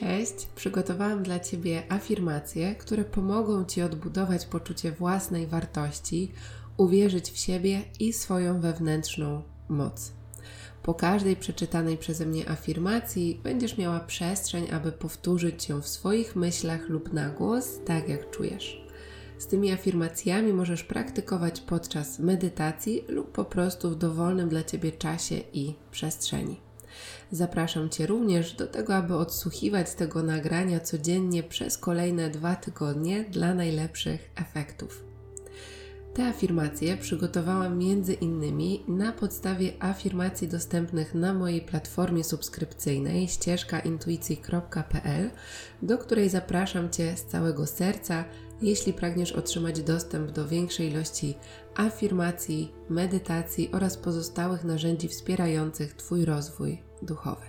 Cześć, przygotowałam dla Ciebie afirmacje, które pomogą Ci odbudować poczucie własnej wartości, uwierzyć w siebie i swoją wewnętrzną moc. Po każdej przeczytanej przeze mnie afirmacji będziesz miała przestrzeń, aby powtórzyć ją w swoich myślach lub na głos, tak jak czujesz. Z tymi afirmacjami możesz praktykować podczas medytacji lub po prostu w dowolnym dla Ciebie czasie i przestrzeni. Zapraszam Cię również do tego, aby odsłuchiwać tego nagrania codziennie przez kolejne dwa tygodnie dla najlepszych efektów. Te afirmacje przygotowałam między innymi na podstawie afirmacji dostępnych na mojej platformie subskrypcyjnej ścieżkaintuicji.pl, do której zapraszam Cię z całego serca, jeśli pragniesz otrzymać dostęp do większej ilości afirmacji, medytacji oraz pozostałych narzędzi wspierających Twój rozwój duchowy.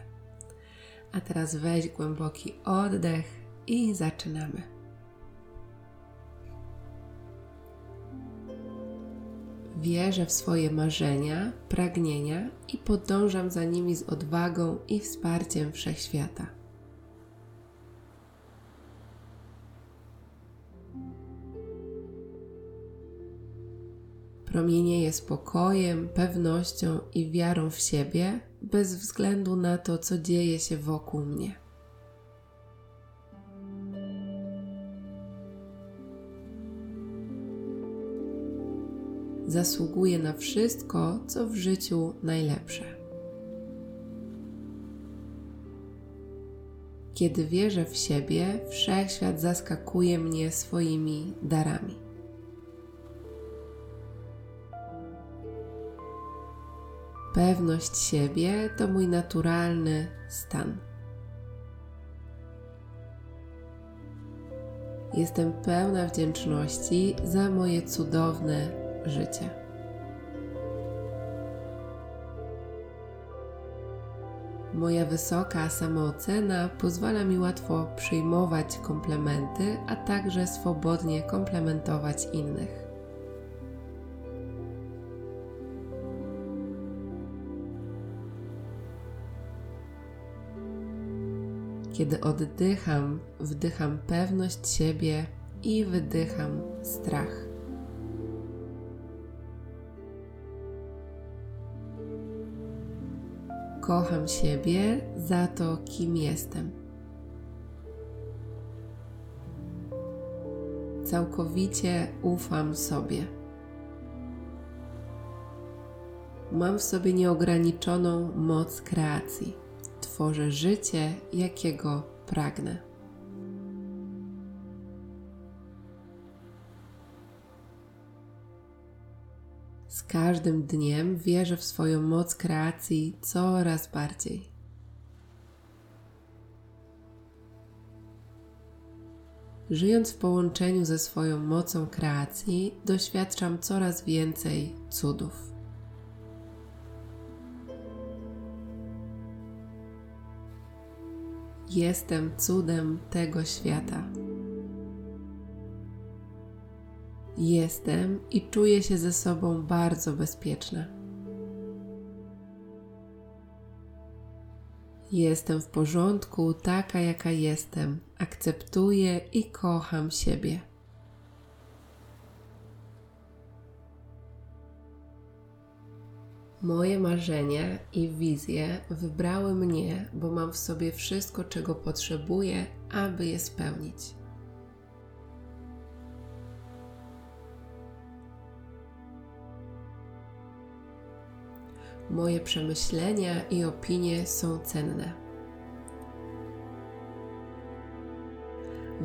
A teraz weź głęboki oddech i zaczynamy. Wierzę w swoje marzenia, pragnienia i podążam za nimi z odwagą i wsparciem wszechświata. Promienieje spokojem, pewnością i wiarą w siebie, bez względu na to, co dzieje się wokół mnie. Zasługuję na wszystko, co w życiu najlepsze. Kiedy wierzę w siebie, wszechświat zaskakuje mnie swoimi darami. Pewność siebie to mój naturalny stan. Jestem pełna wdzięczności za moje cudowne życie. Moja wysoka samoocena pozwala mi łatwo przyjmować komplementy, a także swobodnie komplementować innych. Kiedy oddycham, wdycham pewność siebie i wydycham strach. Kocham siebie za to, kim jestem. Całkowicie ufam sobie. Mam w sobie nieograniczoną moc kreacji tworzę życie, jakiego pragnę. Z każdym dniem wierzę w swoją moc kreacji coraz bardziej. Żyjąc w połączeniu ze swoją mocą kreacji, doświadczam coraz więcej cudów. Jestem cudem tego świata. Jestem i czuję się ze sobą bardzo bezpieczna. Jestem w porządku, taka jaka jestem. Akceptuję i kocham siebie. Moje marzenia i wizje wybrały mnie, bo mam w sobie wszystko, czego potrzebuję, aby je spełnić. Moje przemyślenia i opinie są cenne.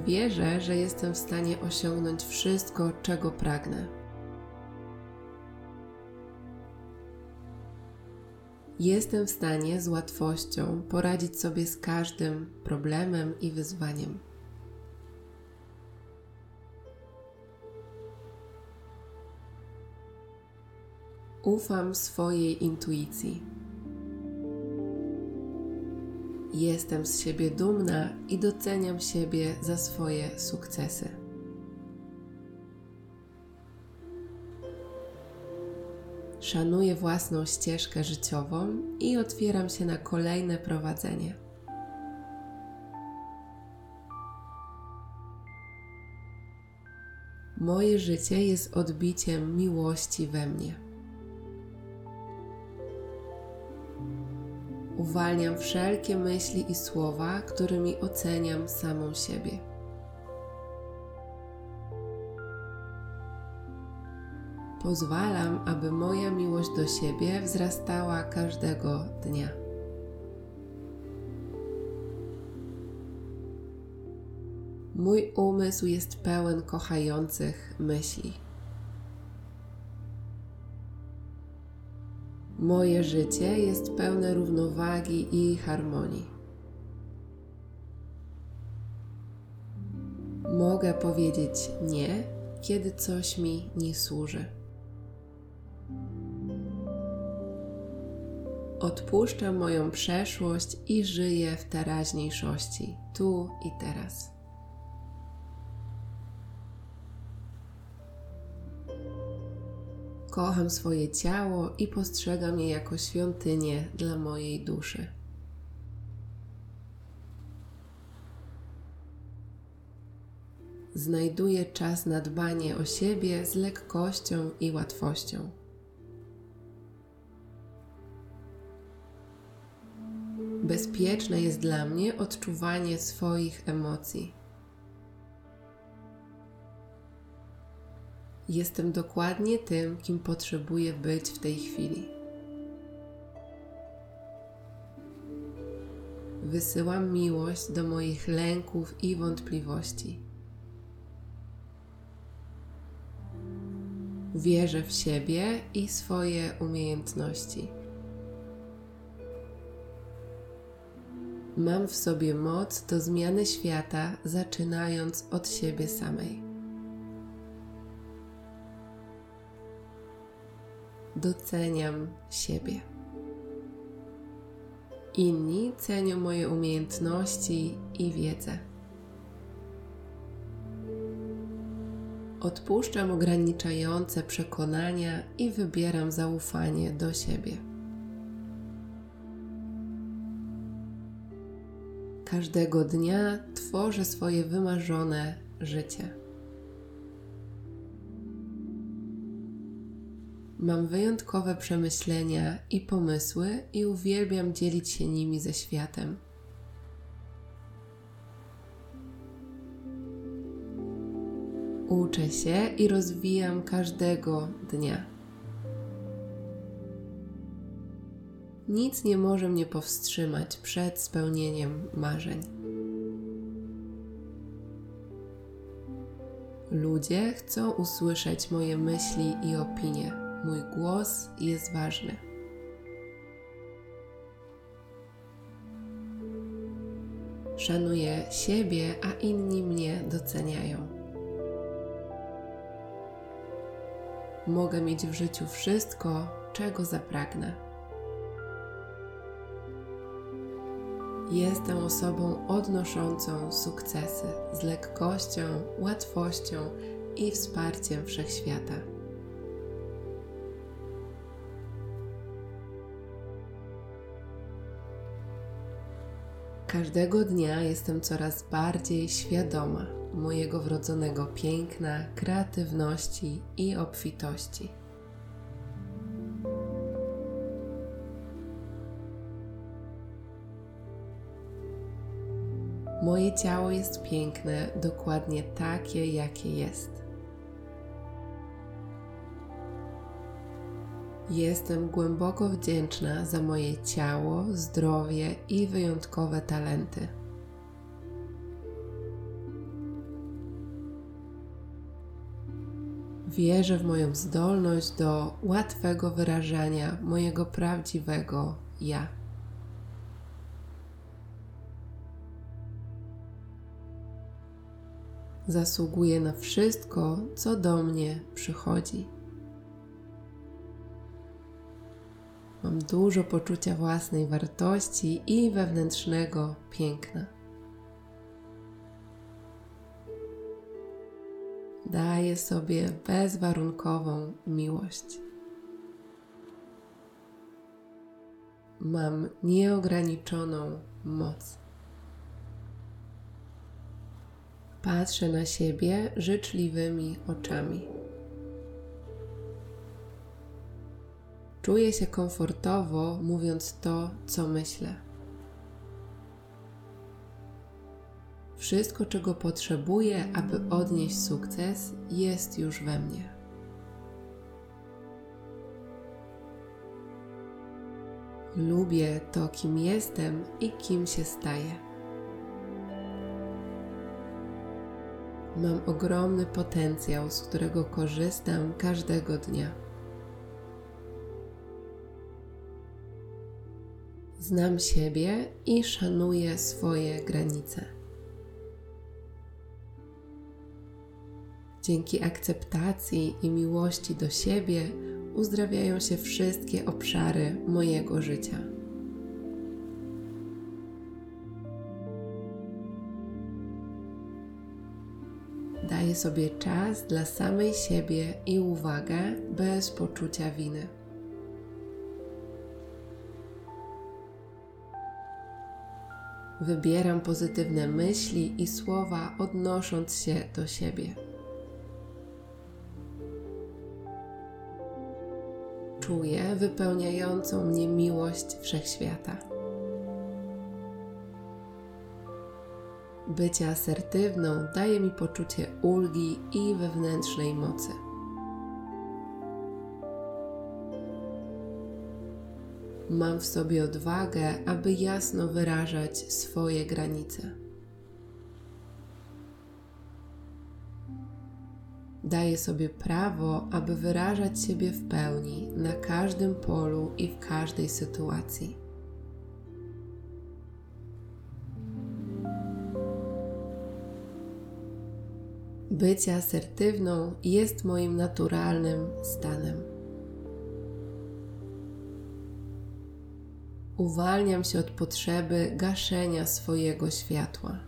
Wierzę, że jestem w stanie osiągnąć wszystko, czego pragnę. Jestem w stanie z łatwością poradzić sobie z każdym problemem i wyzwaniem. Ufam swojej intuicji. Jestem z siebie dumna i doceniam siebie za swoje sukcesy. Szanuję własną ścieżkę życiową i otwieram się na kolejne prowadzenie. Moje życie jest odbiciem miłości we mnie. Uwalniam wszelkie myśli i słowa, którymi oceniam samą siebie. Pozwalam, aby moja miłość do siebie wzrastała każdego dnia. Mój umysł jest pełen kochających myśli. Moje życie jest pełne równowagi i harmonii. Mogę powiedzieć nie, kiedy coś mi nie służy. Odpuszczam moją przeszłość i żyję w teraźniejszości, tu i teraz. Kocham swoje ciało i postrzegam je jako świątynię dla mojej duszy. Znajduję czas na dbanie o siebie z lekkością i łatwością. Bezpieczne jest dla mnie odczuwanie swoich emocji. Jestem dokładnie tym, kim potrzebuję być w tej chwili. Wysyłam miłość do moich lęków i wątpliwości. Wierzę w siebie i swoje umiejętności. Mam w sobie moc do zmiany świata, zaczynając od siebie samej. doceniam siebie. Inni cenią moje umiejętności i wiedzę. Odpuszczam ograniczające przekonania i wybieram zaufanie do siebie. Każdego dnia tworzę swoje wymarzone życie. Mam wyjątkowe przemyślenia i pomysły i uwielbiam dzielić się nimi ze światem. Uczę się i rozwijam każdego dnia. Nic nie może mnie powstrzymać przed spełnieniem marzeń. Ludzie chcą usłyszeć moje myśli i opinie mój głos jest ważny. Szanuję siebie, a inni mnie doceniają. Mogę mieć w życiu wszystko, czego zapragnę. Jestem osobą odnoszącą sukcesy z lekkością, łatwością i wsparciem wszechświata. Każdego dnia jestem coraz bardziej świadoma mojego wrodzonego piękna, kreatywności i obfitości. Moje ciało jest piękne dokładnie takie, jakie jest. Jestem głęboko wdzięczna za moje ciało, zdrowie i wyjątkowe talenty. Wierzę w moją zdolność do łatwego wyrażania mojego prawdziwego ja. Zasługuję na wszystko, co do mnie przychodzi. Mam dużo poczucia własnej wartości i wewnętrznego piękna. Daję sobie bezwarunkową miłość. Mam nieograniczoną moc. Patrzę na siebie życzliwymi oczami. Czuję się komfortowo, mówiąc to, co myślę. Wszystko, czego potrzebuję, aby odnieść sukces, jest już we mnie. Lubię to, kim jestem i kim się staję. Mam ogromny potencjał, z którego korzystam każdego dnia. Znam siebie i szanuję swoje granice. Dzięki akceptacji i miłości do siebie uzdrawiają się wszystkie obszary mojego życia. Sobie czas dla samej siebie i uwagę bez poczucia winy. Wybieram pozytywne myśli i słowa, odnosząc się do siebie. czuję wypełniającą mnie miłość wszechświata. Bycie asertywną daje mi poczucie ulgi i wewnętrznej mocy. Mam w sobie odwagę, aby jasno wyrażać swoje granice. daje sobie prawo, aby wyrażać siebie w pełni na każdym polu i w każdej sytuacji. Bycie asertywną jest moim naturalnym stanem. Uwalniam się od potrzeby gaszenia swojego światła.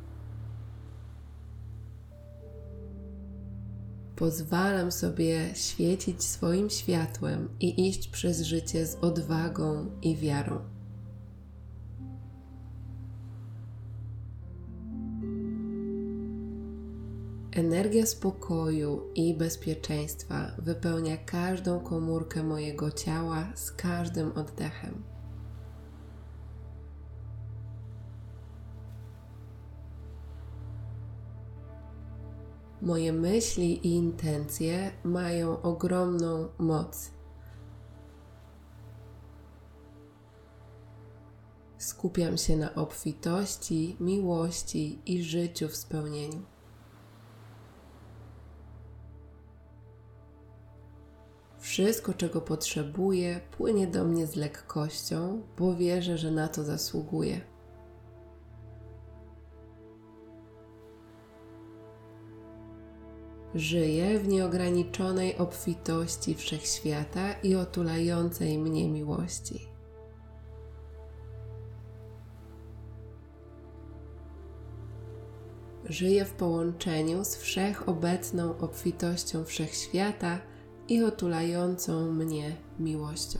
pozwalam sobie świecić swoim światłem i iść przez życie z odwagą i wiarą. Energia spokoju i bezpieczeństwa wypełnia każdą komórkę mojego ciała z każdym oddechem. Moje myśli i intencje mają ogromną moc. Skupiam się na obfitości, miłości i życiu w spełnieniu. Wszystko, czego potrzebuję, płynie do mnie z lekkością, bo wierzę, że na to zasługuję. Żyję w nieograniczonej obfitości wszechświata i otulającej mnie miłości. Żyję w połączeniu z wszechobecną obfitością wszechświata i otulającą mnie miłością.